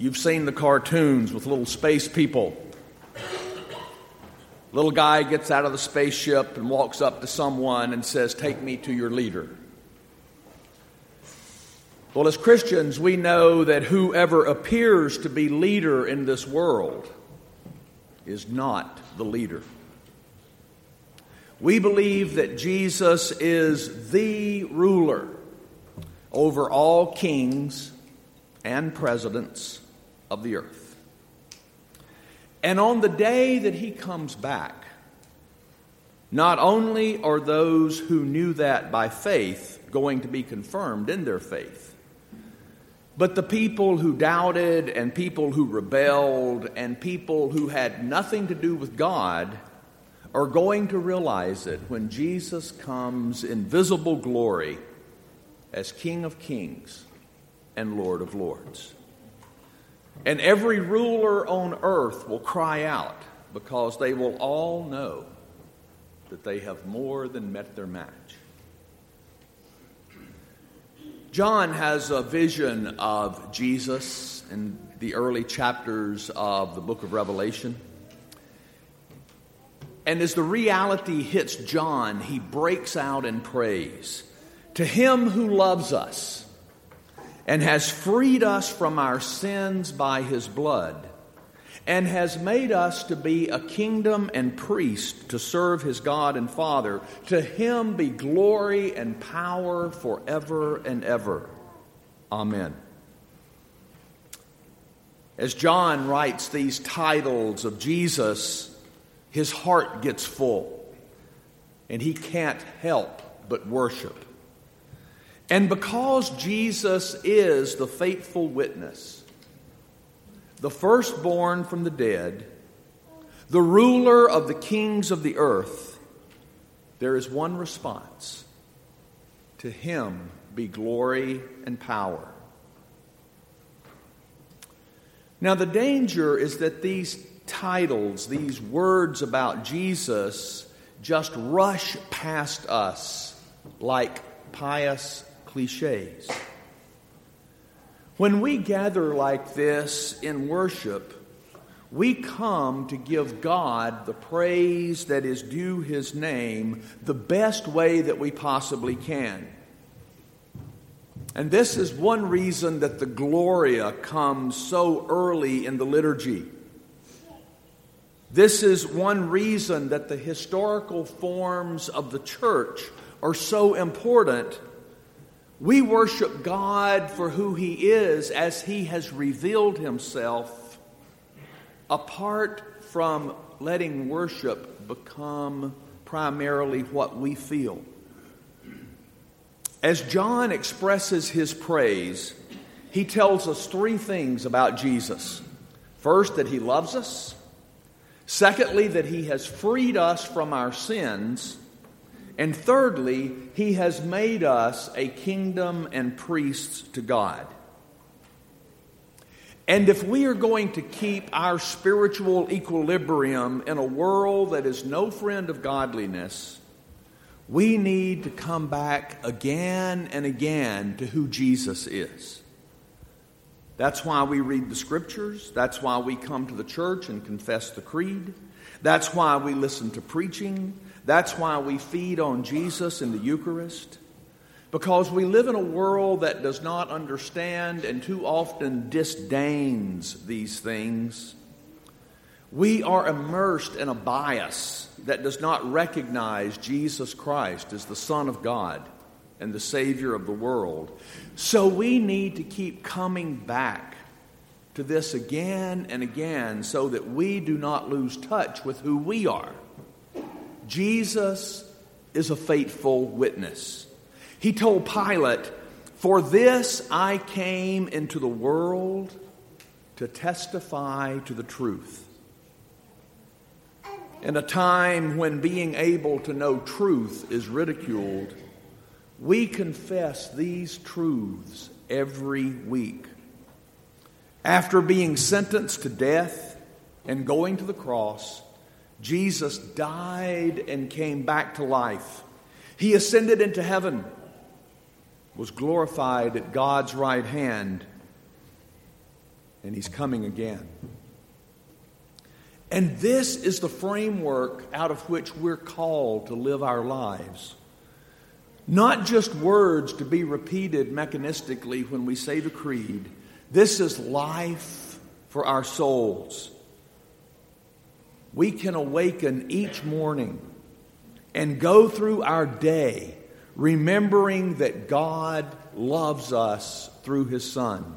You've seen the cartoons with little space people. Little guy gets out of the spaceship and walks up to someone and says, Take me to your leader. Well, as Christians, we know that whoever appears to be leader in this world is not the leader. We believe that Jesus is the ruler over all kings and presidents of the earth. And on the day that he comes back, not only are those who knew that by faith going to be confirmed in their faith, but the people who doubted and people who rebelled and people who had nothing to do with God are going to realize it when Jesus comes in visible glory as King of Kings and Lord of Lords. And every ruler on earth will cry out because they will all know that they have more than met their match. John has a vision of Jesus in the early chapters of the book of Revelation. And as the reality hits John, he breaks out in praise. To him who loves us and has freed us from our sins by his blood, and has made us to be a kingdom and priest to serve his God and Father. To him be glory and power forever and ever. Amen. As John writes these titles of Jesus, his heart gets full, and he can't help but worship. And because Jesus is the faithful witness, the firstborn from the dead, the ruler of the kings of the earth, there is one response To him be glory and power. Now, the danger is that these titles, these words about Jesus, just rush past us like pious cliches. When we gather like this in worship, we come to give God the praise that is due His name the best way that we possibly can. And this is one reason that the Gloria comes so early in the liturgy. This is one reason that the historical forms of the church are so important we worship God for who He is as He has revealed Himself, apart from letting worship become primarily what we feel. As John expresses his praise, he tells us three things about Jesus. First, that he loves us. Secondly, that he has freed us from our sins. And thirdly, he has made us a kingdom and priests to God. And if we are going to keep our spiritual equilibrium in a world that is no friend of godliness, we need to come back again and again to who Jesus is. That's why we read the scriptures. That's why we come to the church and confess the creed. That's why we listen to preaching. That's why we feed on Jesus in the Eucharist. Because we live in a world that does not understand and too often disdains these things. We are immersed in a bias that does not recognize Jesus Christ as the Son of God and the Savior of the world. So we need to keep coming back to this again and again so that we do not lose touch with who we are. Jesus is a faithful witness. He told Pilate, For this I came into the world to testify to the truth. In a time when being able to know truth is ridiculed, we confess these truths every week. After being sentenced to death and going to the cross, Jesus died and came back to life. He ascended into heaven, was glorified at God's right hand. and He's coming again. And this is the framework out of which we're called to live our lives. Not just words to be repeated mechanistically when we say the creed. This is life for our souls. We can awaken each morning and go through our day remembering that God loves us through His Son.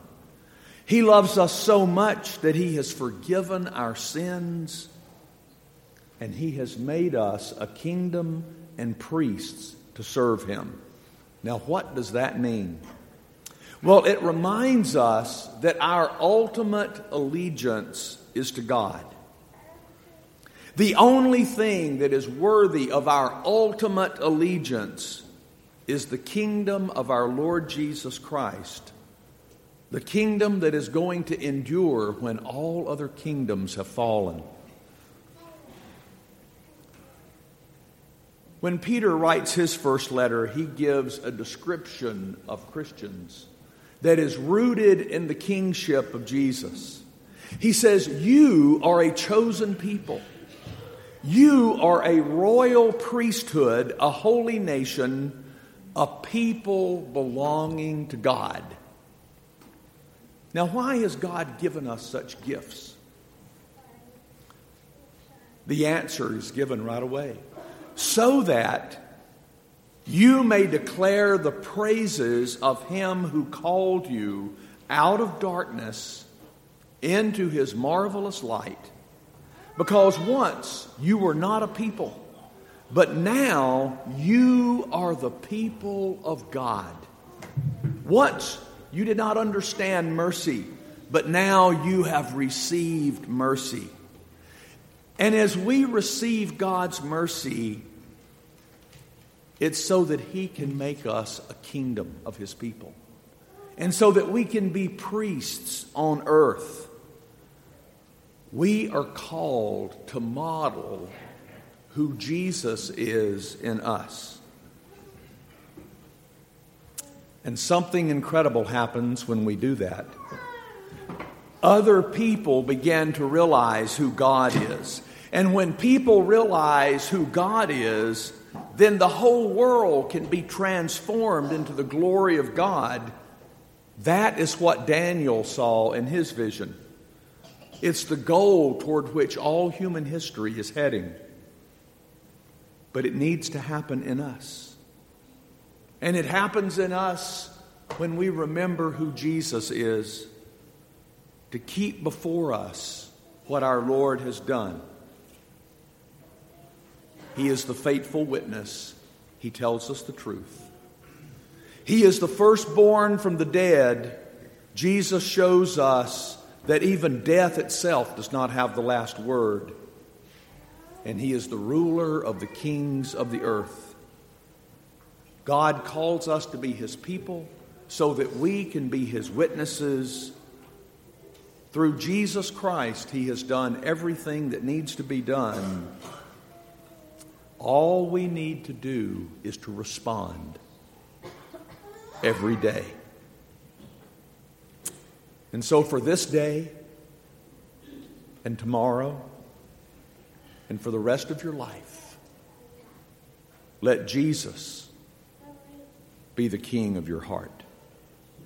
He loves us so much that He has forgiven our sins and He has made us a kingdom and priests to serve Him. Now, what does that mean? Well, it reminds us that our ultimate allegiance is to God. The only thing that is worthy of our ultimate allegiance is the kingdom of our Lord Jesus Christ, the kingdom that is going to endure when all other kingdoms have fallen. When Peter writes his first letter, he gives a description of Christians that is rooted in the kingship of Jesus. He says, You are a chosen people. You are a royal priesthood, a holy nation, a people belonging to God. Now, why has God given us such gifts? The answer is given right away. So that you may declare the praises of him who called you out of darkness into his marvelous light. Because once you were not a people, but now you are the people of God. Once you did not understand mercy, but now you have received mercy. And as we receive God's mercy, it's so that He can make us a kingdom of His people. And so that we can be priests on earth. We are called to model who Jesus is in us. And something incredible happens when we do that. Other people begin to realize who God is. And when people realize who God is, then the whole world can be transformed into the glory of God. That is what Daniel saw in his vision. It's the goal toward which all human history is heading. But it needs to happen in us. And it happens in us when we remember who Jesus is, to keep before us what our Lord has done. He is the faithful witness. He tells us the truth. He is the firstborn from the dead. Jesus shows us that even death itself does not have the last word. And He is the ruler of the kings of the earth. God calls us to be His people so that we can be His witnesses. Through Jesus Christ, He has done everything that needs to be done all we need to do is to respond every day. And so, for this day and tomorrow and for the rest of your life, let Jesus be the king of your heart.